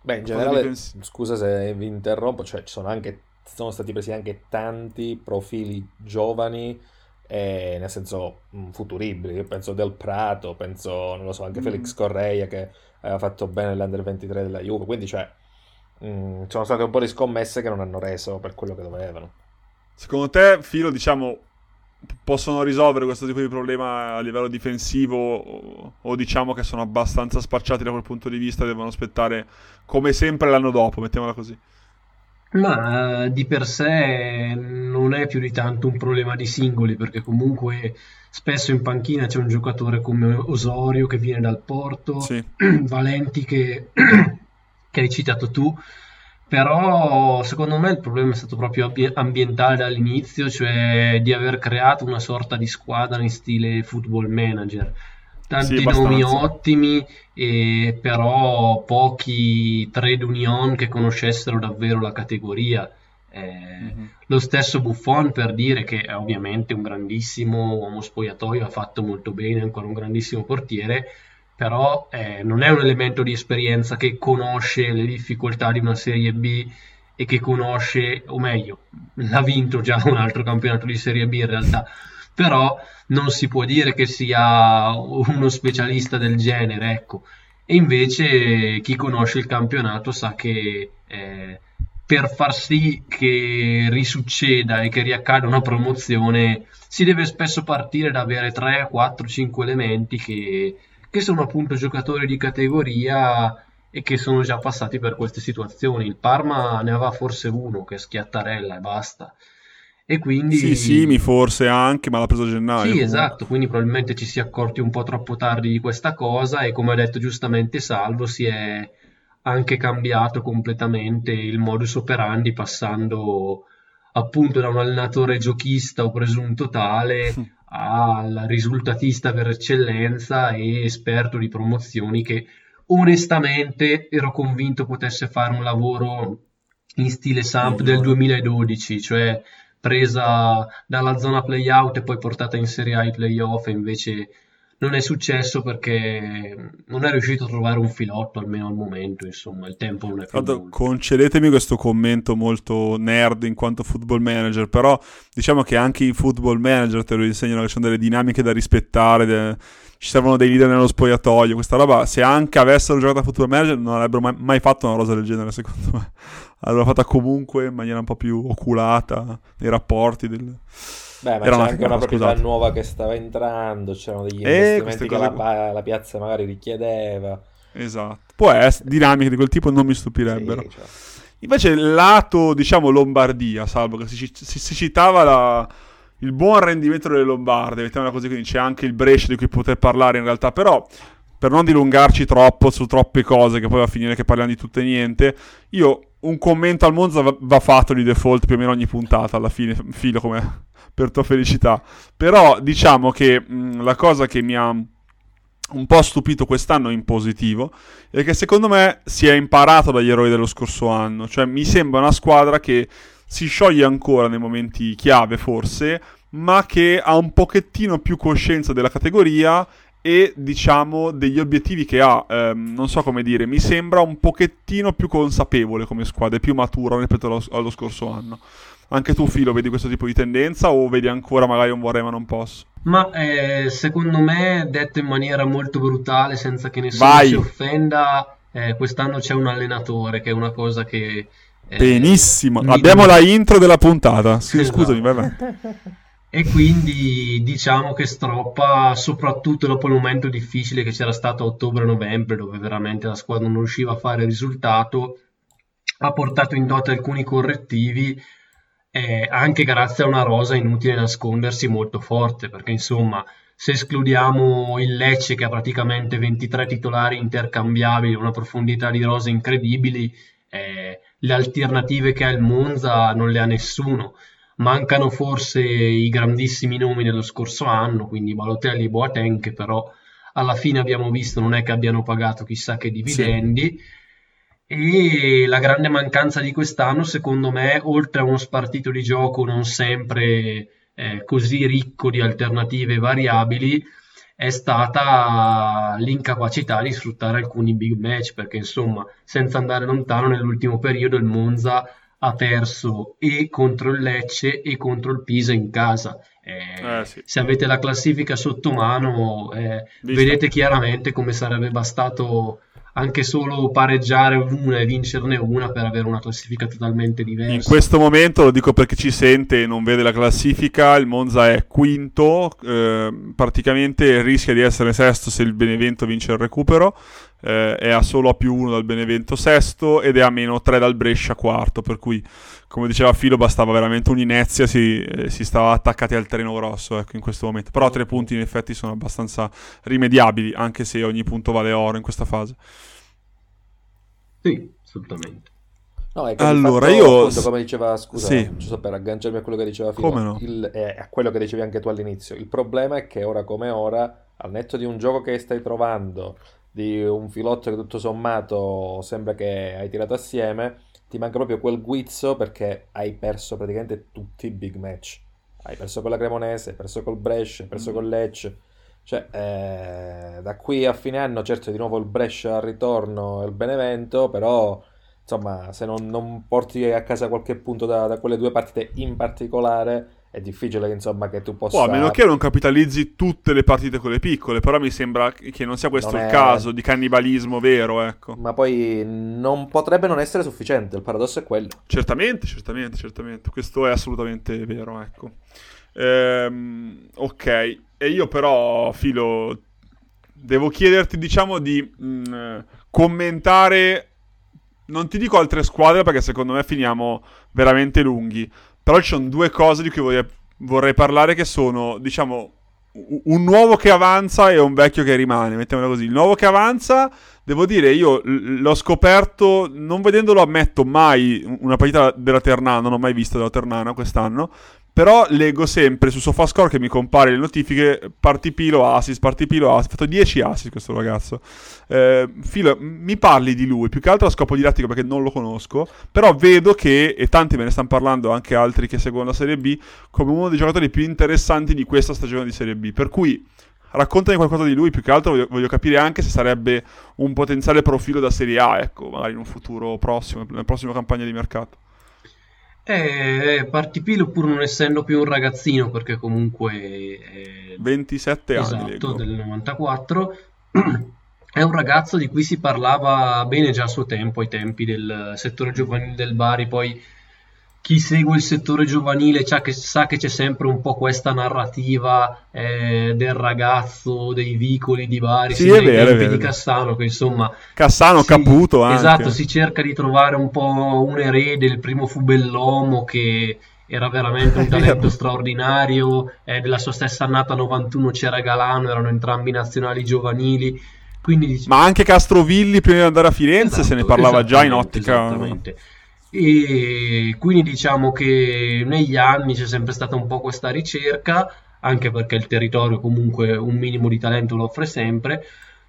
Beh, in generale, pens- scusa se vi interrompo, cioè ci sono anche sono stati presi anche tanti profili giovani, eh, nel senso mh, futuribili. Io penso Del Prato, penso, non lo so, anche mm. Felix Correia che aveva fatto bene l'Under 23 della Juve. Quindi, cioè, mh, sono state un po' di scommesse che non hanno reso per quello che dovevano. Secondo te, Filo, diciamo, possono risolvere questo tipo di problema a livello difensivo o, o, diciamo che sono abbastanza spacciati da quel punto di vista devono aspettare come sempre l'anno dopo, mettiamola così. Ma di per sé non è più di tanto un problema di singoli, perché comunque spesso in panchina c'è un giocatore come Osorio che viene dal Porto, Sì. (clears throat) Valenti che, (clears throat) che hai citato tu, però secondo me il problema è stato proprio ambi- ambientale dall'inizio, cioè di aver creato una sorta di squadra in stile football manager. Sì, Tanti nomi abbastanza. ottimi, e però pochi trade union che conoscessero davvero la categoria. Eh, Mhm. lo stesso Buffon per dire che è ovviamente un grandissimo uomo spogliatoio, ha fatto molto bene, è ancora un grandissimo portiere, però eh, non è un elemento di esperienza che conosce le difficoltà di una Serie B e che conosce, o meglio, l'ha vinto già un altro campionato di Serie B in realtà, però non si può dire che sia uno specialista del genere, ecco. E invece chi conosce il campionato sa che eh, per far sì che risucceda e che riaccada una promozione si deve spesso partire da avere 3, 4, 5 elementi che, che sono appunto giocatori di categoria e che sono già passati per queste situazioni. Il Parma ne aveva forse uno che è Schiattarella e basta. E quindi Sì, Simi forse anche, ma l'ha preso a gennaio. sì, esatto, quindi probabilmente ci si è accorti un po' troppo tardi di questa cosa e come ha detto giustamente Salvo, si è anche cambiato completamente il modus operandi passando appunto da un allenatore giochista o presunto tale (laughs) al risultatista per eccellenza e esperto di promozioni che onestamente ero convinto potesse fare un lavoro in stile Samp del Migliore. 2012, cioè presa dalla zona playout e poi portata in Serie A ai playoff e invece non è successo perché non è riuscito a trovare un filotto almeno al momento, insomma, il tempo non è più Guarda, concedetemi questo commento molto nerd in quanto football manager, però diciamo che anche i football manager te lo insegnano che ci sono delle dinamiche da rispettare, de- ci servono dei leader nello spogliatoio, questa roba, se anche avessero giocato a football manager non avrebbero mai, mai fatto una rosa del genere, secondo me. L'avrebbero fatta comunque in maniera un po' più oculata nei rapporti. Del... Beh, ma Era una anche una proprietà scusate. nuova che stava entrando, c'erano degli Eh, investimenti queste che la, la piazza magari richiedeva. Esatto. Può essere, dinamiche di quel tipo non mi stupirebbero. Sì, cioè. Invece il lato, diciamo, Lombardia, salvo che si, si- si citava la- il buon rendimento delle Lombarde, mettiamola così, quindi c'è anche il Brescia di cui poter parlare in realtà, però per non dilungarci troppo su troppe cose, che poi va a finire che parliamo di tutto e niente, io un commento al Monza va, va fatto di default più o meno ogni puntata, alla fine, filo come per tua felicità. Però diciamo che mh, la cosa che mi ha un po' stupito quest'anno in positivo è che secondo me si è imparato dagli eroi dello scorso anno. Cioè, mi sembra una squadra che si scioglie ancora nei momenti chiave, forse, ma che ha un pochettino più coscienza della categoria e diciamo degli obiettivi che ha. Ehm, non so come dire, mi sembra un pochettino più consapevole come squadra, e più matura rispetto allo, allo scorso anno. Anche tu, Filo, vedi questo tipo di tendenza o vedi ancora magari un vorrei ma non posso? Ma eh, secondo me, detto in maniera molto brutale, senza che nessuno Vai. si offenda, eh, quest'anno c'è un allenatore, che è una cosa che... eh, Benissimo, mi- abbiamo la intro della puntata. Sì, Esatto. scusami, vai, vai. (laughs) E quindi diciamo che Stroppa, soprattutto dopo il momento difficile che c'era stato a ottobre-novembre, dove veramente la squadra non riusciva a fare risultato, ha portato in dote alcuni correttivi, eh, anche grazie a una rosa inutile nascondersi molto forte, perché insomma, se escludiamo il Lecce che ha praticamente 23 titolari intercambiabili, una profondità di rose incredibili, eh, le alternative che ha il Monza non le ha nessuno. Mancano forse i grandissimi nomi dello scorso anno, quindi Balotelli e Boateng, che però alla fine abbiamo visto non è che abbiano pagato chissà che dividendi. E la grande mancanza di quest'anno, secondo me, oltre a uno spartito di gioco non sempre eh, così ricco di alternative variabili, è stata l'incapacità di sfruttare alcuni big match, perché insomma, senza andare lontano, nell'ultimo periodo il Monza ha perso e contro il Lecce e contro il Pisa in casa. Eh, Eh, sì. Se avete la classifica sotto mano, eh, vedete chiaramente come sarebbe bastato anche solo pareggiare una e vincerne una per avere una classifica totalmente diversa. In questo momento, lo dico per chi ci sente e non vede la classifica, il Monza è quinto, eh, praticamente rischia di essere sesto se il Benevento vince il recupero, eh, è a solo a più 1 dal Benevento sesto ed è a meno 3 dal Brescia quarto, per cui come diceva Filo bastava veramente un'inezia, si, eh, si stava attaccati al treno grosso ecco, in questo momento, però tre punti in effetti sono abbastanza rimediabili, anche se ogni punto vale oro in questa fase. Sì, assolutamente. No, è che allora, fatto, io... Appunto, come diceva, scusa, sì. giusto per agganciarmi a quello che diceva Filo, no? il, eh, a quello che dicevi anche tu all'inizio, il problema è che ora come ora, al netto di un gioco che stai trovando, di un filotto che tutto sommato sembra che hai tirato assieme, ti manca proprio quel guizzo perché hai perso praticamente tutti i big match. Hai perso con la Cremonese, hai perso col Brescia, hai perso Mm. con Lecce. Cioè, eh, da qui a fine anno, certo, di nuovo il Brescia al ritorno e il Benevento, però, insomma, se non, non porti a casa qualche punto da, da quelle due partite in particolare, è difficile insomma, che tu possa... Oh, a meno che non capitalizzi tutte le partite con le piccole, però mi sembra che non sia questo Non il è- caso di cannibalismo vero, ecco. Ma poi non potrebbe non essere sufficiente, il paradosso è quello. Certamente, certamente, certamente. Questo è assolutamente vero, ecco. Ehm, ok, e io però, Filo, devo chiederti, diciamo, di mh, commentare, non ti dico altre squadre perché secondo me finiamo veramente lunghi, però ci sono due cose di cui vorrei, vorrei parlare che sono, diciamo, un nuovo che avanza e un vecchio che rimane, mettiamola così. Il nuovo che avanza, devo dire, io l'ho scoperto, non vedendolo ammetto mai una partita della Ternana, non ho mai visto della Ternana quest'anno, però leggo sempre su SofaScore che mi compare le notifiche partipilo assist, partipilo assist, ha fatto 10 assist questo ragazzo. Eh, Filo, mi parli di lui, più che altro a scopo didattico perché non lo conosco, però vedo che, e tanti me ne stanno parlando, anche altri che seguono la Serie B, come uno dei giocatori più interessanti di questa stagione di Serie B. Per cui raccontami qualcosa di lui, più che altro voglio, voglio capire anche se sarebbe un potenziale profilo da Serie A, ecco, magari in un futuro prossimo, nella prossima campagna di mercato. Eh, Partipilo pur non essendo più un ragazzino, perché comunque è 27 anni, esatto, del 94, (clears throat) è un ragazzo di cui si parlava bene già a suo tempo, ai tempi del settore giovanile del Bari, poi chi segue il settore giovanile sa che, sa che c'è sempre un po' questa narrativa eh, del ragazzo, dei vicoli di Bari, Sì, è vero, è tempi vero. di Cassano, che insomma Cassano, sì, Caputo anche. Esatto, si cerca di trovare un po' un erede, il primo fu Bellomo che era veramente un (laughs) talento straordinario, eh, della sua stessa annata 91 c'era Galano, erano entrambi nazionali giovanili, quindi Ma anche Castrovilli prima di andare a Firenze se ne Esatto, parlava già in ottica. esattamente. E quindi diciamo che negli anni c'è sempre stata un po' questa ricerca, anche perché il territorio comunque un minimo di talento lo offre sempre,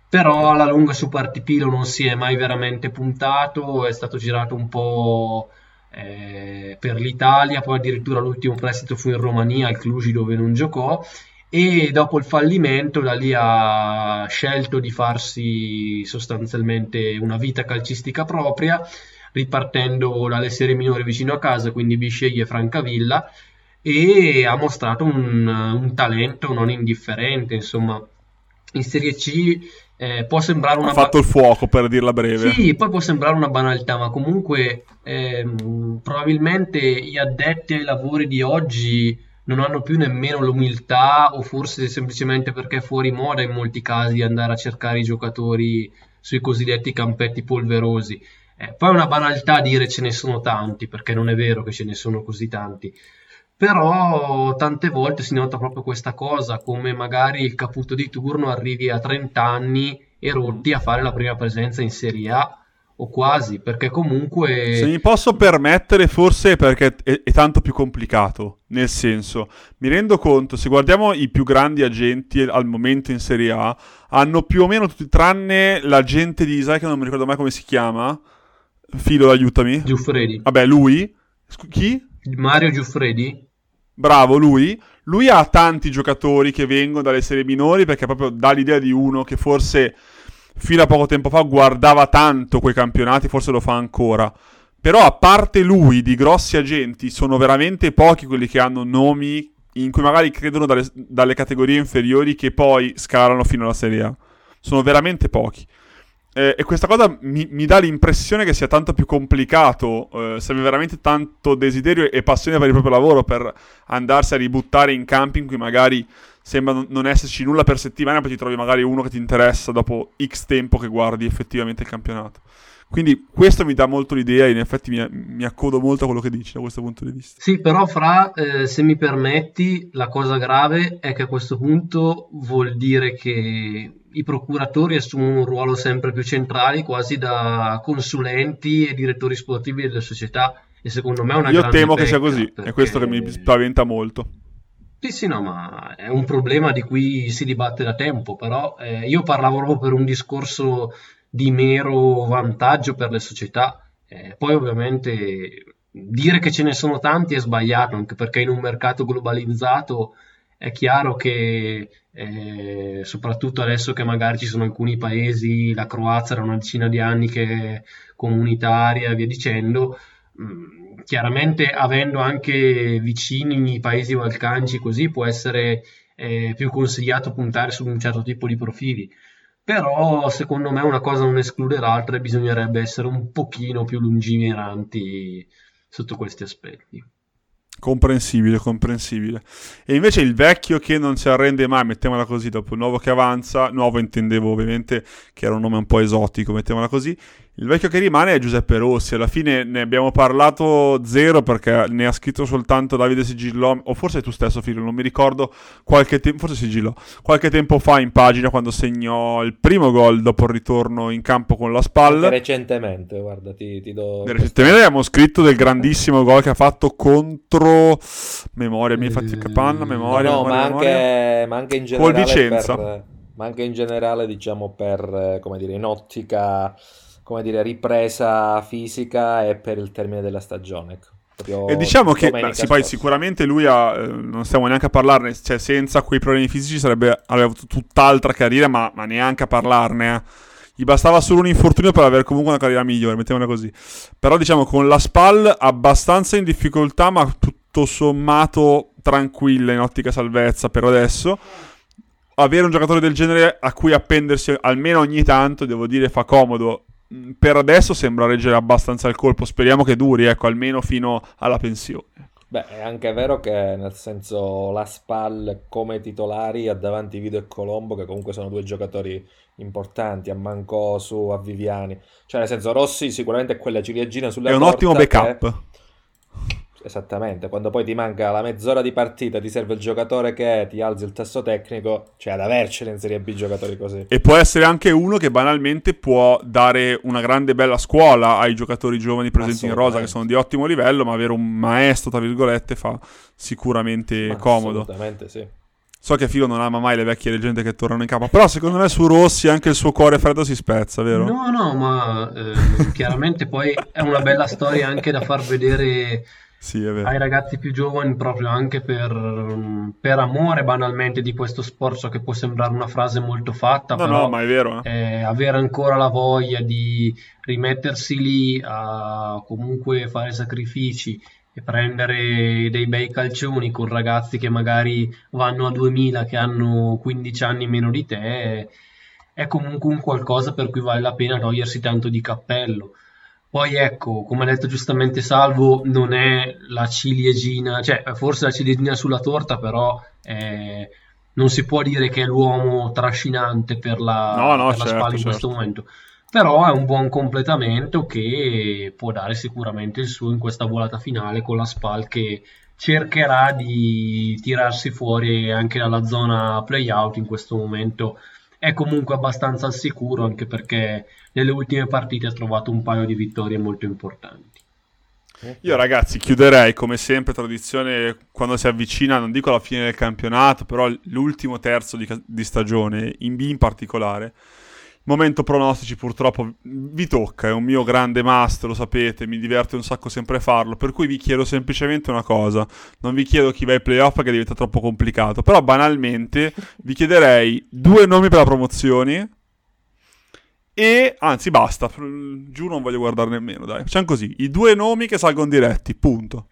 però alla lunga su Partipilo non si è mai veramente puntato, è stato girato un po' eh, per l'Italia, poi addirittura l'ultimo prestito fu in Romania, al Cluj dove non giocò, e dopo il fallimento da lì ha scelto di farsi sostanzialmente una vita calcistica propria, ripartendo dalle serie minori vicino a casa, quindi Bisceglie e Francavilla, e ha mostrato un, un talento non indifferente, insomma, in Serie C eh, può sembrare una Ha fatto il fuoco per dirla breve. sì, poi può sembrare una banalità, ma comunque ehm, probabilmente gli addetti ai lavori di oggi non hanno più nemmeno l'umiltà, o forse semplicemente perché è fuori moda in molti casi andare a cercare i giocatori sui cosiddetti campetti polverosi. Eh, poi è una banalità dire ce ne sono tanti, perché non è vero che ce ne sono così tanti. Però tante volte si nota proprio questa cosa, come magari il caputo di turno arrivi a 30 anni e rotti a fare la prima presenza in Serie A o quasi, perché comunque Se mi posso permettere, forse perché è, è tanto più complicato. Nel senso, mi rendo conto, se guardiamo i più grandi agenti al momento in Serie A, hanno più o meno tutti, tranne l'agente di Isai, che non mi ricordo mai come si chiama. Filo, aiutami. Giuffredi, Vabbè, lui. Chi? Mario Giuffredi, Bravo, lui. Lui ha tanti giocatori che vengono dalle serie minori perché proprio dà l'idea di uno che forse fino a poco tempo fa guardava tanto quei campionati, forse lo fa ancora. Però a parte lui, di grossi agenti, sono veramente pochi quelli che hanno nomi in cui magari credono dalle, dalle categorie inferiori che poi scalano fino alla Serie A. Sono veramente pochi. Eh, e questa cosa mi, mi dà l'impressione che sia tanto più complicato, eh, serve veramente tanto desiderio e passione per il proprio lavoro per andarsi a ributtare in campi in cui magari sembra non esserci nulla per settimana, poi ti trovi magari uno che ti interessa dopo X tempo che guardi effettivamente il campionato. Quindi questo mi dà molto l'idea in effetti mi, mi, accodo molto a quello che dici da questo punto di vista. Sì, però Fra, eh, se mi permetti, la cosa grave è che a questo punto vuol dire che i procuratori assumono un ruolo sempre più centrale, quasi da consulenti e direttori sportivi delle società. E secondo me è una Io temo che sia così, perché... è questo che mi spaventa molto. Sì, sì, no, ma è un problema di cui si dibatte da tempo, però eh, io parlavo proprio per un discorso di mero vantaggio per le società. Eh, poi ovviamente dire che ce ne sono tanti è sbagliato, anche perché in un mercato globalizzato è chiaro che eh, soprattutto adesso che magari ci sono alcuni paesi, la Croazia da una decina di anni che è comunitaria e via dicendo, mm, chiaramente avendo anche vicini i paesi balcanici così può essere eh, più consigliato puntare su un certo tipo di profili. Però secondo me una cosa non esclude l'altra e bisognerebbe essere un pochino più lungimiranti sotto questi aspetti. Comprensibile, comprensibile. E invece il vecchio che non si arrende mai, mettiamola così, dopo il nuovo che avanza, nuovo intendevo ovviamente che era un nome un po' esotico, mettiamola così, il vecchio che rimane è Giuseppe Rossi, alla fine ne abbiamo parlato zero perché ne ha scritto soltanto Davide Sigillò, o forse tu stesso Filio, non mi ricordo, qualche tempo, forse Sigillò, qualche tempo fa in pagina quando segnò il primo gol dopo il ritorno in campo con la spalla. recentemente, guarda, ti, ti do... Recentemente abbiamo scritto del grandissimo gol che ha fatto contro... Memoria, mi hai fatto capanna, memoria, no, no, memoria, ma, anche, ma anche in generale... Col Vicenza. Per, ma anche in generale, diciamo, per, come dire, in ottica come dire, ripresa fisica e per il termine della stagione. Ecco. E diciamo che beh, sì, poi sicuramente lui ha, eh, non stiamo neanche a parlarne, cioè senza quei problemi fisici sarebbe, avrebbe avuto tutt'altra carriera, ma, ma neanche a parlarne. Eh. Gli bastava solo un infortunio per avere comunque una carriera migliore, mettiamola così. Però diciamo con la SPAL abbastanza in difficoltà, ma tutto sommato tranquilla in ottica salvezza per adesso avere un giocatore del genere a cui appendersi almeno ogni tanto, devo dire, fa comodo. Mm, per adesso sembra reggere abbastanza il colpo. Speriamo che duri, ecco, almeno fino alla pensione. Beh, è anche vero che nel senso la SPAL come titolari ha davanti Vido e Colombo, che comunque sono due giocatori importanti, a Mancosu, a Viviani. Cioè, nel senso, Rossi sicuramente è quella ciliegina sulla È un ottimo backup. Che Esattamente, quando poi ti manca la mezz'ora di partita, ti serve il giocatore che ti alzi il tasso tecnico, cioè ad avercene in Serie B giocatori così. E può essere anche uno che banalmente può dare una grande bella scuola ai giocatori giovani presenti in rosa che sono di ottimo livello, ma avere un maestro, tra virgolette, fa sicuramente ma comodo. Assolutamente sì. So che Filo non ama mai le vecchie leggende che tornano in capo, però secondo me su Rossi anche il suo cuore freddo si spezza, vero? No, no, ma eh, chiaramente poi è una bella storia anche da far vedere sì, ai ragazzi più giovani proprio anche per, per, amore banalmente di questo sport so che può sembrare una frase molto fatta no però no ma è vero eh. Eh, avere ancora la voglia di rimettersi lì a comunque fare sacrifici e prendere dei bei calcioni con ragazzi che magari vanno a 2000 che hanno 15 anni meno di te è comunque un qualcosa per cui vale la pena togliersi tanto di cappello poi ecco, come ha detto giustamente Salvo, non è la ciliegina, cioè forse la ciliegina sulla torta, però eh, non si può dire che è l'uomo trascinante per la, no, no, per certo, la spalla in certo. questo momento. Però è un buon completamento che può dare sicuramente il suo in questa volata finale con la SPAL che cercherà di tirarsi fuori anche dalla zona playout in questo momento è comunque abbastanza al sicuro anche perché nelle ultime partite ha trovato un paio di vittorie molto importanti. Io ragazzi chiuderei come sempre tradizione quando si avvicina, non dico alla fine del campionato, però l'ultimo terzo di, di stagione, in B in particolare, Momento pronostici purtroppo vi tocca, è un mio grande must, lo sapete, mi diverte un sacco sempre farlo, per cui vi chiedo semplicemente una cosa, non vi chiedo chi va ai playoff che diventa troppo complicato, però banalmente vi chiederei due nomi per la promozione e, anzi basta, giù non voglio guardare nemmeno, dai, facciamo così, i due nomi che salgono diretti, punto.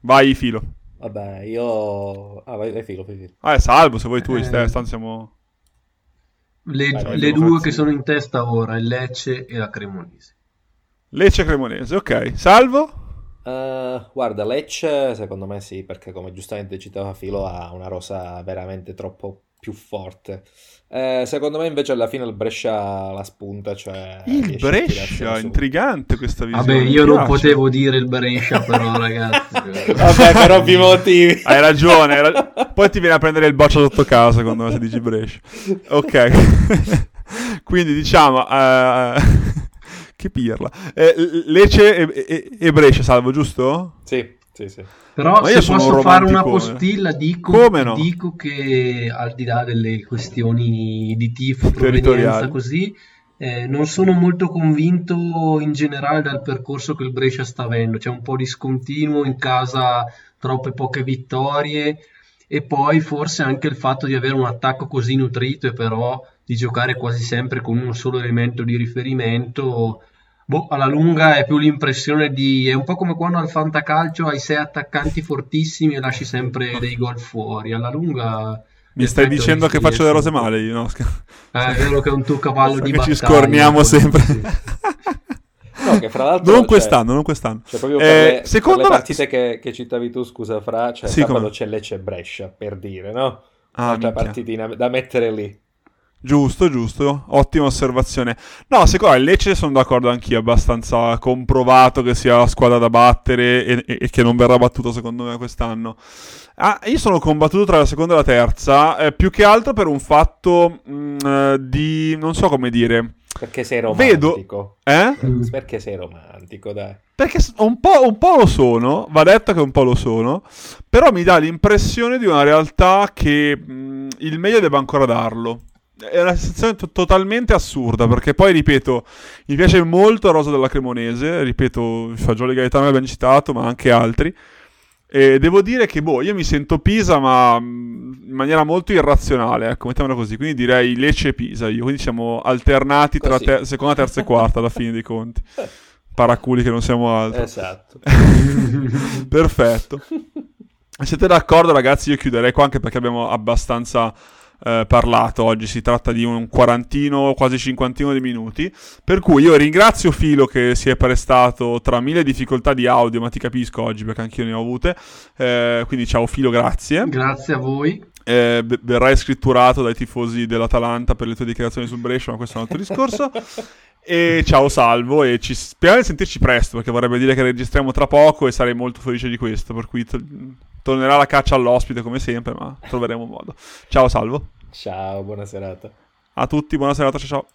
Vai Filo. Vabbè, io... Ah, vai, vai Filo, vai Filo. Ah, è salvo se vuoi tu, eh... tanto siamo... Le, Vai, le due che sono in testa ora, il Lecce e la Cremonese. Lecce e Cremonese, ok. Salvo? Uh, guarda, Lecce secondo me sì, perché come giustamente citava Filo ha una rosa veramente troppo più forte. Eh, secondo me invece alla fine il Brescia la spunta, cioè il Brescia, intrigante questa visione. Vabbè, io non potevo dire il Brescia però ragazzi. (laughs) Vabbè, per ovvi motivi. Hai ragione, hai rag... poi ti viene a prendere il boccio sotto casa quando me se dici Brescia. Ok. (laughs) Quindi diciamo... Uh... (laughs) che pirla. Eh, Lecce e, e, e, Brescia, salvo, giusto? Sì, sì, sì. Però se posso fare una postilla, dico, no? dico, che al di là delle questioni di tifo, provenienza così, eh, non sono molto convinto in generale dal percorso che il Brescia sta avendo. C'è un po' di scontinuo in casa, troppe poche vittorie e poi forse anche il fatto di avere un attacco così nutrito e però di giocare quasi sempre con un solo elemento di riferimento, boh, alla lunga è più l'impressione di... è un po' come quando al fantacalcio hai sei attaccanti fortissimi e lasci sempre dei gol fuori, alla lunga... Mi stai dicendo che faccio le rose male io, no? Eh, è vero che è un tuo cavallo di battaglia. ci scorniamo sempre. Sì. No, che fra l'altro... Non quest'anno, non quest'anno. Cioè, proprio per, eh, le, secondo per le partite che, che, citavi tu, scusa Fra, cioè sì, sabato c'è Lecce Brescia, per dire, no? Ah, Altra partitina da mettere lì. Giusto, giusto, ottima osservazione. No, secondo me il Lecce sono d'accordo anch'io, abbastanza comprovato che sia la squadra da battere e, e, e che non verrà battuto secondo me quest'anno. Ah, io sono combattuto tra la seconda e la terza, eh, più che altro per un fatto mh, mm, eh, di... non so come dire... Perché sei romantico. Vedo... Eh? Perché sei romantico, dai. Perché un po', un po', lo sono, va detto che un po' lo sono, però mi dà l'impressione di una realtà che mh, mm, il meglio debba ancora darlo è una sensazione to- totalmente assurda perché poi ripeto mi piace molto Rosa della Cremonese ripeto Fagioli Gaetano l'abbiamo citato ma anche altri. E devo dire che boh io mi sento Pisa ma mm, in maniera molto irrazionale ecco mettiamola così. Quindi direi Lecce e Pisa io. Quindi siamo alternati tra te- seconda terza e quarta alla fine dei conti. Paraculi che non siamo altro. Esatto. (laughs) Perfetto. Siete d'accordo ragazzi? Io chiuderei qua anche perché abbiamo abbastanza eh, parlato oggi, si tratta di un quarantino, quasi cinquantino di minuti, per cui io ringrazio Filo che si è prestato tra mille difficoltà di audio, ma ti capisco oggi perché anch'io ne ho avute, eh, quindi ciao Filo, grazie. Grazie a voi. Eh, verrai scritturato dai tifosi dell'Atalanta per le tue dichiarazioni sul Brescia, ma questo è un altro discorso. (laughs) E ciao Salvo e ci speriamo di sentirci presto perché vorrebbe dire che registriamo tra poco e sarei molto felice di questo, per cui tornerà la caccia all'ospite come sempre, ma troveremo un modo. Ciao Salvo. Ciao, buona serata. A tutti, buona serata, ciao ciao.